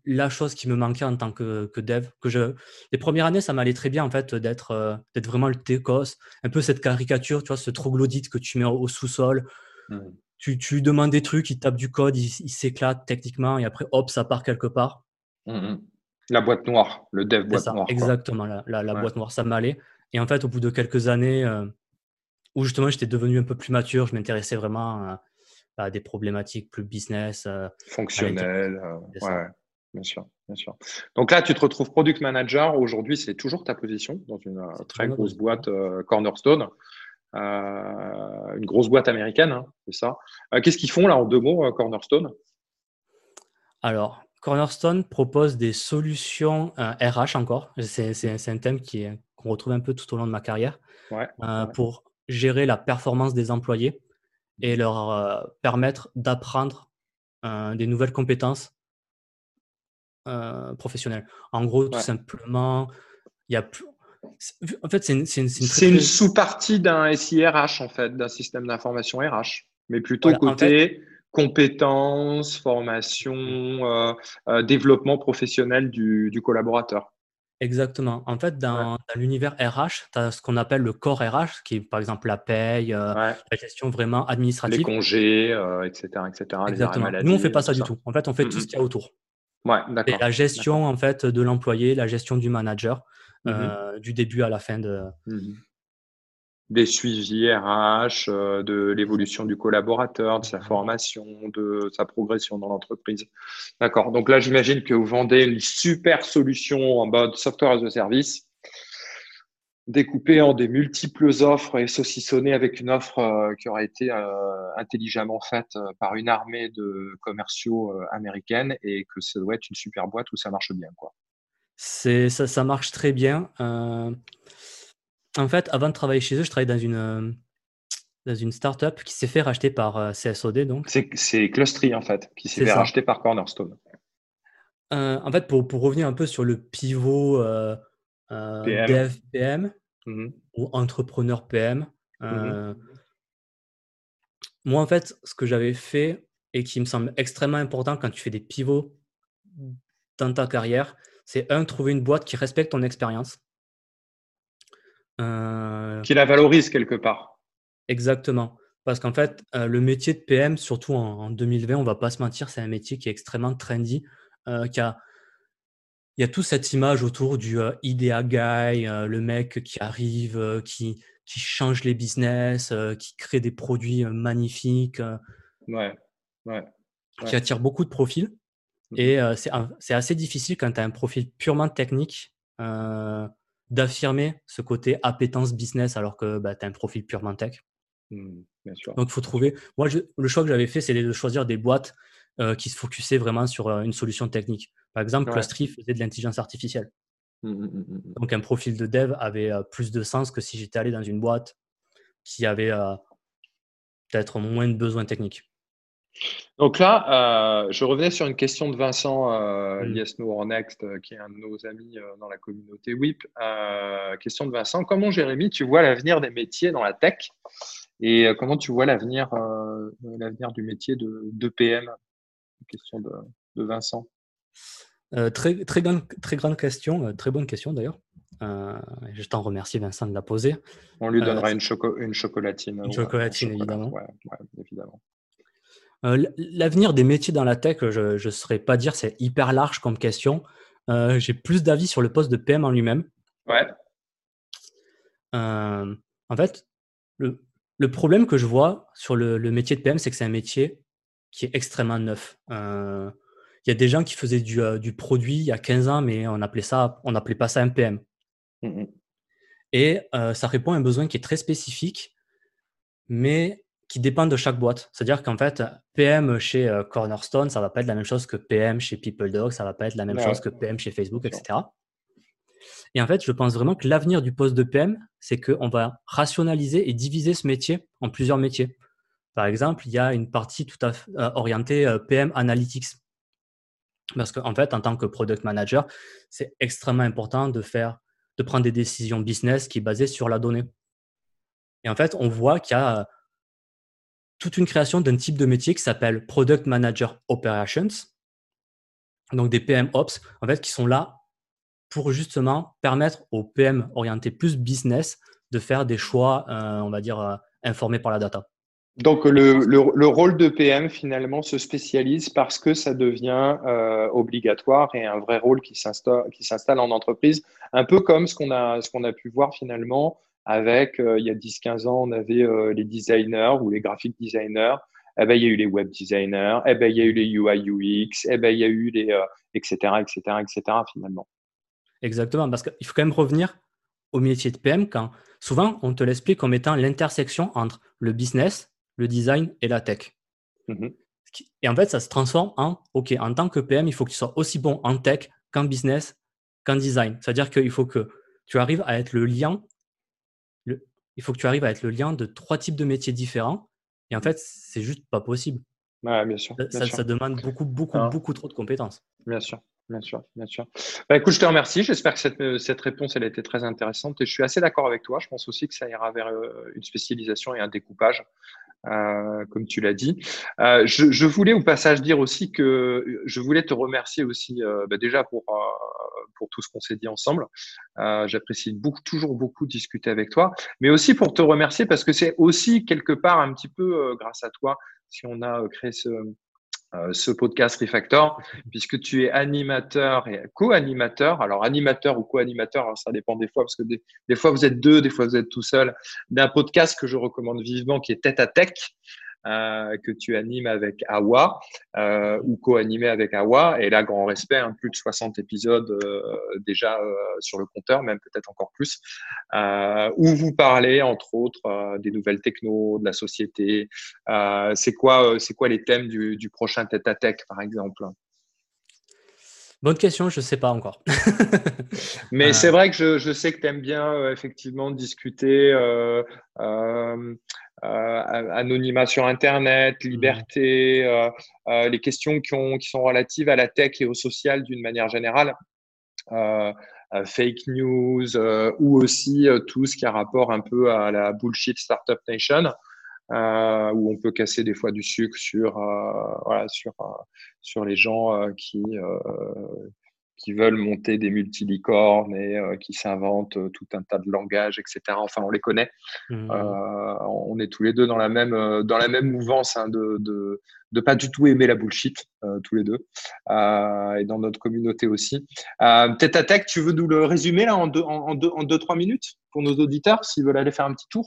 la chose qui me manquait en tant que, dev. Que je... Les premières années, ça m'allait très bien en fait d'être euh, d'être vraiment le TECOS, un peu cette caricature, tu vois, ce troglodyte que tu mets au, sous-sol. Mmh. Tu, tu, lui demandes des trucs, il tape du code, il, s'éclate techniquement et après, hop, ça part quelque part. Mmh, mmh. La boîte noire, le dev boîte noire. Exactement, la, boîte noire, ça m'allait. Et en fait, au bout de quelques années euh, où justement j'étais devenu un peu plus mature, je m'intéressais vraiment à des problématiques plus business. Euh, Fonctionnelles. Euh, ouais, bien sûr, bien sûr. Donc là, tu te retrouves product manager. Aujourd'hui, c'est toujours ta position dans une euh, très grosse boîte Cornerstone. une grosse boîte américaine, hein, c'est ça. Qu'est-ce qu'ils font là en deux mots, Cornerstone? Alors, Cornerstone propose des solutions RH encore. C'est un thème qu'on retrouve un peu tout au long de ma carrière pour gérer la performance des employés et leur euh, permettre d'apprendre euh, des nouvelles compétences euh, professionnelles. En gros, tout simplement, il y a plus. En fait, c'est une, une, sous-partie d'un SIRH, en fait, d'un système d'information RH, mais plutôt côté compétences, formation, développement professionnel du, du collaborateur. Exactement. En fait, dans, l'univers RH, tu as ce qu'on appelle le corps RH, qui est par exemple la paye, euh, la gestion vraiment administrative. Les congés, etc., euh, etc. Exactement. Nous, on ne fait pas ça du tout. En fait, on fait tout ce qu'il y a autour. Ouais, d'accord. La gestion en fait de l'employé, la gestion du manager, mmh euh, du début à la fin de, mmh des suivis RH, euh, de l'évolution du collaborateur, de sa formation, de sa progression dans l'entreprise. D'accord. Donc là, j'imagine que vous vendez une super solution en mode software as a service, découpée en des multiples offres et saucissonnée avec une offre euh, qui aurait été euh, intelligemment faite par une armée de commerciaux américaines et que ça doit être une super boîte où ça marche bien, quoi. C'est ça, ça marche très bien. En fait, avant de travailler chez eux, je travaillais dans une, euh, dans une startup qui s'est fait racheter par euh, CSOD. Donc. C'est Clustry, en fait, qui s'est fait racheter par Cornerstone. Euh, en fait, pour, pour, revenir un peu sur le pivot PM. dev PM mmh ou entrepreneur PM, mmh moi, en fait, ce que j'avais fait et qui me semble extrêmement important quand tu fais des pivots dans ta carrière, c'est un, trouver une boîte qui respecte ton expérience. Euh, qui la valorise quelque part. Exactement. Parce qu'en fait, euh, le métier de PM, surtout en, 2020, on va pas se mentir, c'est un métier qui est extrêmement trendy, euh, qui a, il y a toute cette image autour du idea guy, le mec qui arrive, qui, qui change les business, qui crée des produits magnifiques, ouais, ouais, qui attire beaucoup de profils. Mmh. Et c'est assez difficile quand tu as un profil purement technique d'affirmer ce côté appétence business alors que bah, tu as un profil purement tech. Mmh, Donc, il faut trouver. Moi, le choix que j'avais fait, c'est de choisir des boîtes euh, qui se focusaient vraiment sur euh, une solution technique. Par exemple, ouais. faisait de l'intelligence artificielle. Mmh, mmh, Donc, un profil de dev avait euh, plus de sens que si j'étais allé dans une boîte qui avait peut-être moins de besoins techniques. Donc là, euh, je revenais sur une question de Vincent euh, mm. Yes No or Next, euh, qui est un de nos amis euh, dans la communauté WIP. question de Vincent, comment Jérémy, tu vois l'avenir des métiers dans la tech et comment tu vois l'avenir l'avenir du métier de, de PM Question de, de Vincent. très, très, grande, très grande question, très bonne question d'ailleurs. je t'en remercie Vincent de la poser. On lui donnera une, une, chocolatine. Une chocolatine, évidemment. évidemment. Euh, l'avenir des métiers dans la tech, je ne saurais pas dire, c'est hyper large comme question. Euh, j'ai plus d'avis sur le poste de PM en lui-même. Ouais. Euh, en fait, le, problème que je vois sur le, métier de PM, c'est que c'est un métier qui est extrêmement neuf. Il y a des gens qui faisaient du, produit il y a 15 ans, mais on appelait ça, on n'appelait pas ça un PM. Mmh Et ça répond à un besoin qui est très spécifique, mais qui dépendent de chaque boîte. C'est-à-dire qu'en fait, PM chez euh, Cornerstone, ça va pas être la même chose que PM chez PeopleDog, ça va pas être la même chose que PM chez Facebook, etc. Et en fait, je pense vraiment que l'avenir du poste de PM, c'est qu'on va rationaliser et diviser ce métier en plusieurs métiers. Par exemple, il y a une partie tout à fait euh, orientée euh, PM Analytics. Parce qu'en fait, en tant que product manager, c'est extrêmement important de faire, de prendre des décisions business qui sont basées sur la donnée. Et en fait, on voit qu'il y a toute une création d'un type de métier qui s'appelle Product Manager Operations. Donc des PM Ops, en fait, qui sont là pour justement permettre aux PM orientés plus business de faire des choix, euh, on va dire, euh, informés par la data. Donc le, le, rôle de PM finalement se spécialise parce que ça devient euh, obligatoire et un vrai rôle qui s'installe en entreprise, un peu comme ce qu'on a pu voir finalement avec, il y a 10-15 ans, on avait les designers ou les graphic designers, eh ben, il y a eu les web designers, eh ben, il y a eu les UI UX, eh ben, il y a eu les, etc., etc., etc., finalement. Exactement, parce qu'il faut quand même revenir au métier de PM quand souvent on te l'explique comme étant l'intersection entre le business, le design et la tech. Mmh et en fait, ça se transforme en OK, en tant que PM, il faut que tu sois aussi bon en tech qu'en business, qu'en design. C'est-à-dire qu'il faut que tu arrives à être le lien, il faut que tu arrives à être le lien de trois types de métiers différents. Et en fait, c'est juste pas possible. bien sûr. ça, demande beaucoup, beaucoup, beaucoup trop de compétences. Bien sûr. Bien sûr, bien sûr. Bah, écoute, je te remercie. J'espère que cette, euh, cette, réponse elle a été très intéressante et je suis assez d'accord avec toi. Je pense aussi que ça ira vers euh, une spécialisation et un découpage, euh, comme tu l'as dit. Euh, je, je, voulais au passage dire aussi que je voulais te remercier aussi euh, bah, déjà pour, pour tout ce qu'on s'est dit ensemble. J'apprécie beaucoup, toujours beaucoup discuter avec toi, mais aussi pour te remercier parce que c'est aussi quelque part un petit peu grâce à toi si on a créé ce, euh, ce podcast Refactor, puisque tu es animateur et co-animateur. Alors, animateur ou co-animateur, ça dépend des fois, parce que des, des, fois vous êtes deux, des fois vous êtes tout seul, d'un podcast que je recommande vivement qui est Tête à Tech. Euh, que tu animes avec Awa euh, ou co-animé avec Awa. Et là, grand respect, hein, plus de 60 épisodes euh, déjà euh, sur le compteur, même peut-être encore plus, euh, où vous parlez entre autres des nouvelles techno, de la société. c'est quoi, c'est quoi les thèmes du, du prochain Tête à Tech, par exemple? Bonne question, je ne sais pas encore. [laughs] Mais c'est vrai que je, je sais que tu aimes bien effectivement discuter euh, euh, euh, anonymat sur Internet, mmh. liberté, euh, euh, les questions qui, ont, qui sont relatives à la tech et au social d'une manière générale. fake news ou aussi tout ce qui a rapport un peu à la bullshit startup nation. Euh, où on peut casser des fois du sucre sur, euh, voilà, sur, sur les gens qui, qui veulent monter des multilicornes et euh, qui s'inventent euh, tout un tas de langages, etc. Enfin, on les connaît. Mmh. Euh, on est tous les deux dans la même, dans la même mouvance hein, de, de, de, pas du tout aimer la bullshit, tous les deux, et dans notre communauté aussi. Tête à tech, tu veux nous le résumer là en deux, en, deux, en deux, trois minutes pour nos auditeurs s'ils veulent aller faire un petit tour?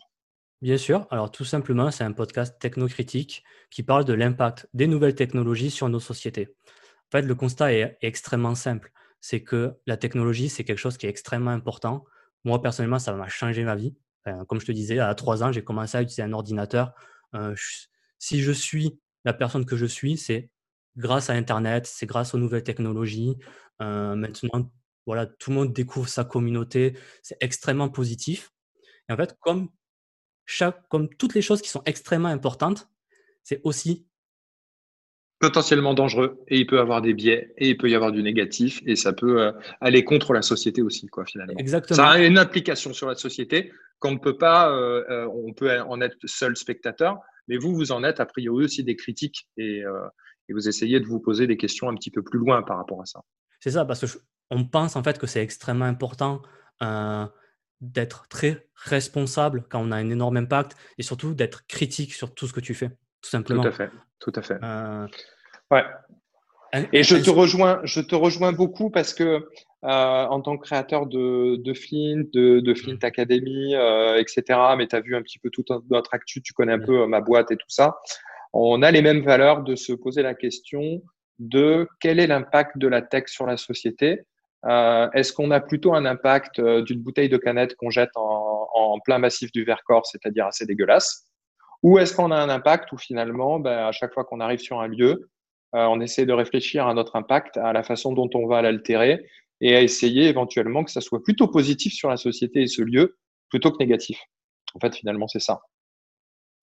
Bien sûr. Alors, tout simplement, c'est un podcast technocritique qui parle de l'impact des nouvelles technologies sur nos sociétés. En fait, le constat est extrêmement simple c'est que la technologie, c'est quelque chose qui est extrêmement important. Moi, personnellement, ça m'a changé ma vie. comme je te disais, à trois ans, j'ai commencé à utiliser un ordinateur. Euh, si je suis la personne que je suis, c'est grâce à Internet, c'est grâce aux nouvelles technologies. Euh, maintenant, voilà, tout le monde découvre sa communauté. C'est extrêmement positif. Et en fait, comme, chaque, comme toutes les choses qui sont extrêmement importantes, c'est aussi potentiellement dangereux et il peut avoir des biais et il peut y avoir du négatif et ça peut euh, aller contre la société aussi quoi finalement. Exactement. Ça a une application sur la société qu'on ne peut pas, euh, euh, on peut en être seul spectateur, mais vous vous en êtes a priori aussi des critiques et, et vous essayez de vous poser des questions un petit peu plus loin par rapport à ça. C'est ça parce que on pense en fait que c'est extrêmement important d'être très responsable quand on a un énorme impact et surtout d'être critique sur tout ce que tu fais. Tout simplement. Tout à fait. Tout à fait. Ouais. Et je te rejoins, je te rejoins beaucoup parce que euh, en tant que créateur de, de Flint, de, de Flint. Academy, euh, etc., mais tu as vu un petit peu tout notre actu, tu connais un peu euh, ma boîte et tout ça, on a les mêmes valeurs de se poser la question de quel est l'impact de la tech sur la société. Euh, Est-ce qu'on a plutôt un impact euh, d'une bouteille de canette qu'on jette en, plein massif du Vercors, c'est-à-dire assez dégueulasse? Ou est-ce qu'on a un impact où finalement, ben, à chaque fois qu'on arrive sur un lieu, euh, on essaie de réfléchir à notre impact, à la façon dont on va l'altérer et à essayer éventuellement que ça soit plutôt positif sur la société et ce lieu plutôt que négatif? En fait, finalement, c'est ça.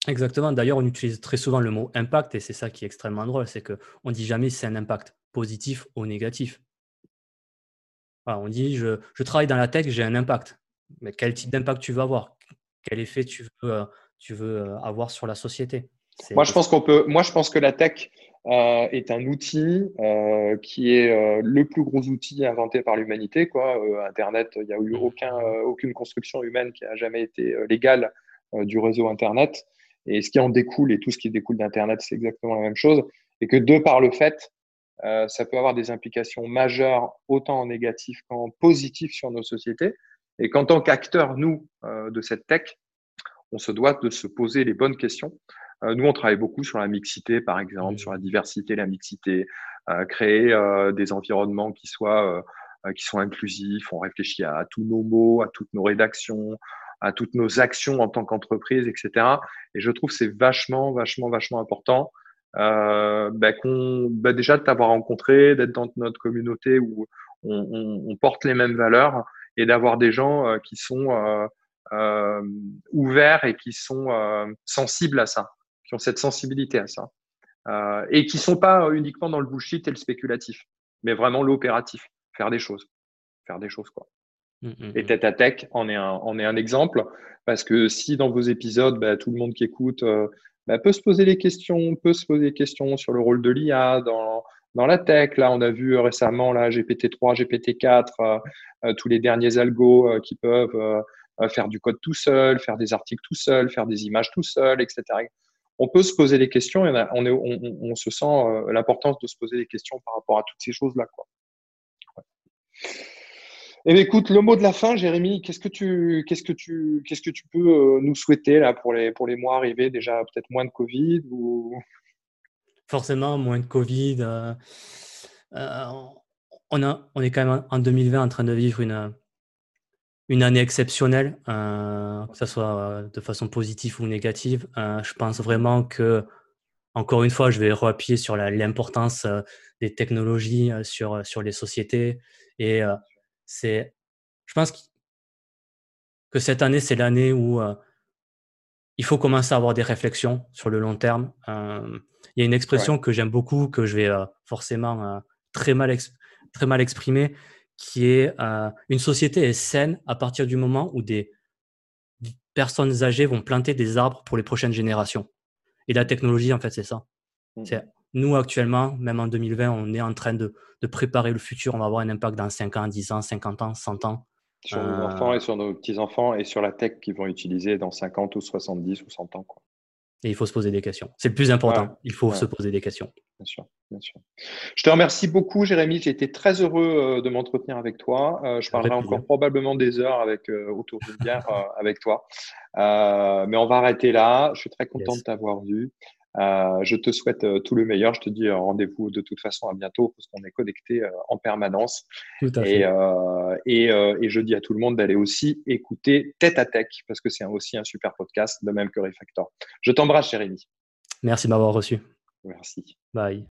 Exactement. D'ailleurs, on utilise très souvent le mot impact et c'est ça qui est extrêmement drôle, c'est qu'on ne dit jamais c'est un impact positif ou négatif. On dit je, travaille dans la tech, j'ai un impact. Mais quel type d'impact tu veux avoir? Quel effet tu veux, euh, tu veux euh, avoir sur la société? Moi, je pense qu'on peut. Moi, je pense que la tech euh, est un outil euh, qui est euh, le plus gros outil inventé par l'humanité. Quoi. Internet, il n'y a eu mmh. aucun, aucune construction humaine qui a jamais été légale du réseau Internet. Et ce qui en découle et tout ce qui découle d'Internet, c'est exactement la même chose. Et que de par le fait, ça peut avoir des implications majeures, autant en négatif qu'en positif sur nos sociétés. Et qu'en tant qu'acteurs, nous, de cette tech, on se doit de se poser les bonnes questions. Euh, nous, on travaille beaucoup sur la mixité, par exemple, sur la diversité, la mixité, euh, créer euh, des environnements qui soient qui sont inclusifs. On réfléchit à, tous nos mots, à toutes nos rédactions, à toutes nos actions en tant qu'entreprise, etc. Et je trouve c'est vachement, vachement, vachement important euh, bah, qu'on, bah, déjà de t'avoir rencontré, d'être dans notre communauté où on, on, on, porte les mêmes valeurs et d'avoir des gens qui sont euh, ouverts et qui sont euh, sensibles à ça, qui ont cette sensibilité à ça. Euh, et qui sont pas uniquement dans le bullshit et le spéculatif, mais vraiment l'opératif, faire des choses, faire des choses quoi. Mmh, mmh, et mmh. tête à tech en est un, en est un exemple parce que si dans vos épisodes, bah, tout le monde qui écoute bah, peut se poser des questions, peut se poser des questions sur le rôle de l'IA dans, dans la tech. Là, on a vu récemment là GPT-3, GPT-4, tous les derniers algos qui peuvent faire du code tout seul, faire des articles tout seul, faire des images tout seul, etc. On peut se poser des questions et on, se sent euh, l'importance de se poser des questions par rapport à toutes ces choses-là. Eh écoute, le mot de la fin, Jérémy, qu'est-ce que tu, qu'est-ce que tu, qu'est-ce que tu peux euh, nous souhaiter là pour les, pour les mois arrivés? Déjà, peut-être moins de Covid ou? Forcément, moins de Covid. Euh, on, a, on est quand même en 2020 en train de vivre une, une année exceptionnelle, euh, que ce soit euh, de façon positive ou négative. Euh, je pense vraiment que, encore une fois, je vais reappuyer sur l'importance des technologies sur, sur les sociétés. Et c'est, je pense que cette année, c'est l'année où il faut commencer à avoir des réflexions sur le long terme. il y a une expression que j'aime beaucoup, que je vais forcément très mal, très mal exprimer, qui est euh, une société est saine à partir du moment où des personnes âgées vont planter des arbres pour les prochaines générations. Et la technologie, en fait, c'est ça. Mmh. Nous, actuellement, même en 2020, on est en train de, de, préparer le futur. On va avoir un impact dans 5 ans, 10 ans, 50 ans, 100 ans. Sur nos enfants euh, et sur nos petits-enfants et sur la tech qu'ils vont utiliser dans 50 ou 70 ou 100 ans. Quoi. Et il faut se poser des questions. C'est le plus important. il faut se poser des questions. Bien sûr, bien sûr. Je te remercie beaucoup, Jérémy. J'ai été très heureux euh, de m'entretenir avec toi. Euh, je parlerai encore probablement des heures avec, autour d'une bière avec toi. mais on va arrêter là. Je suis très content de t'avoir vu. Euh, je te souhaite euh, tout le meilleur. Je te dis euh, rendez-vous de toute façon à bientôt parce qu'on est connecté en permanence. Tout à et, et, et, je dis à tout le monde d'aller aussi écouter Tête à Tech parce que c'est aussi un super podcast, de même que Refactor. Je t'embrasse, Jérémy. Merci de m'avoir reçu. Merci. Bye.